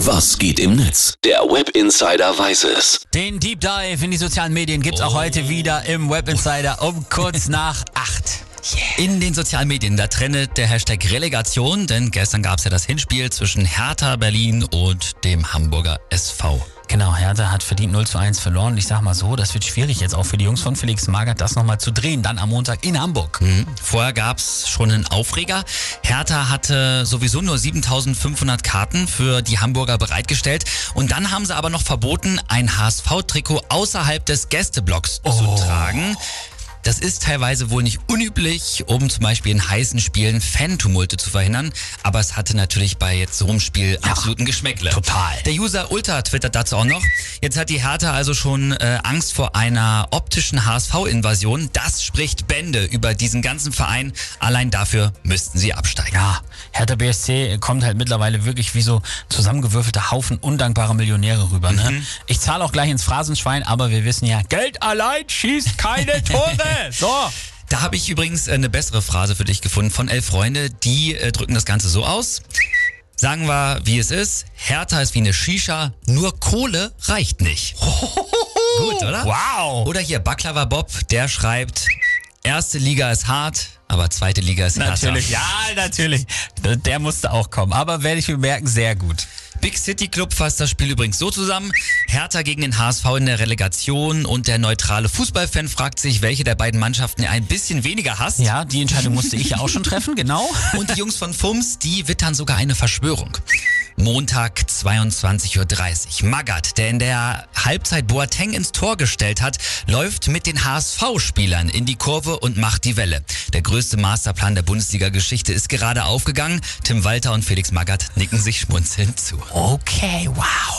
Was geht im Netz? Der Web Insider weiß es. Den Deep Dive in die sozialen Medien gibt's auch heute wieder im Web Insider um kurz nach acht. In den sozialen Medien, da trendet der Hashtag Relegation, denn gestern gab es ja das Hinspiel zwischen Hertha Berlin und dem Hamburger SV. Genau, Hertha hat verdient 0 zu 1 verloren. Ich sag mal so, das wird schwierig jetzt auch für die Jungs von Felix Magath, das nochmal zu drehen, dann am Montag in Hamburg. Mhm. Vorher gab's schon einen Aufreger. Hertha hatte sowieso nur 7500 Karten für die Hamburger bereitgestellt und dann haben sie aber noch verboten, ein HSV-Trikot außerhalb des Gästeblocks zu tragen. Das ist teilweise wohl nicht unüblich, um zum Beispiel in heißen Spielen Fan-Tumulte zu verhindern, aber es hatte natürlich bei jetzt so einem Spiel absoluten Geschmäckle. total. Der User Ultra twittert dazu auch noch. Jetzt hat die Hertha also schon äh, Angst vor einer optischen HSV-Invasion. Das spricht Bände über diesen ganzen Verein. Allein dafür müssten sie absteigen. Ja, Hertha BSC kommt halt mittlerweile wirklich wie so zusammengewürfelter Haufen undankbarer Millionäre rüber. Ne? Ich zahle auch gleich ins Phrasenschwein, aber wir wissen ja, Geld allein schießt keine Tore. So. Da habe ich übrigens äh, eine bessere Phrase für dich gefunden von Elf Freunde. Die äh, drücken das Ganze so aus. Sagen wir, wie es ist. Hertha ist wie eine Shisha, nur Kohle reicht nicht. Gut, oder? Wow. Oder hier Baklava Bob, der schreibt, erste Liga ist hart, aber zweite Liga ist härter. Natürlich, ja, natürlich. Der musste auch kommen. Aber werde ich mir merken, sehr gut. Big City Club fasst das Spiel übrigens so zusammen. Hertha gegen den HSV in der Relegation und der neutrale Fußballfan fragt sich, welche der beiden Mannschaften er ein bisschen weniger hasst. Ja, die Entscheidung musste ich ja auch schon treffen, genau. Und die Jungs von FUMS, die wittern sogar eine Verschwörung. Montag 22.30 Uhr. Magath, der in der Halbzeit Boateng ins Tor gestellt hat, läuft mit den HSV-Spielern in die Kurve und macht die Welle. Der größte Masterplan der Bundesliga-Geschichte ist gerade aufgegangen. Tim Walter und Felix Magath nicken sich schmunzelnd zu. Okay, wow.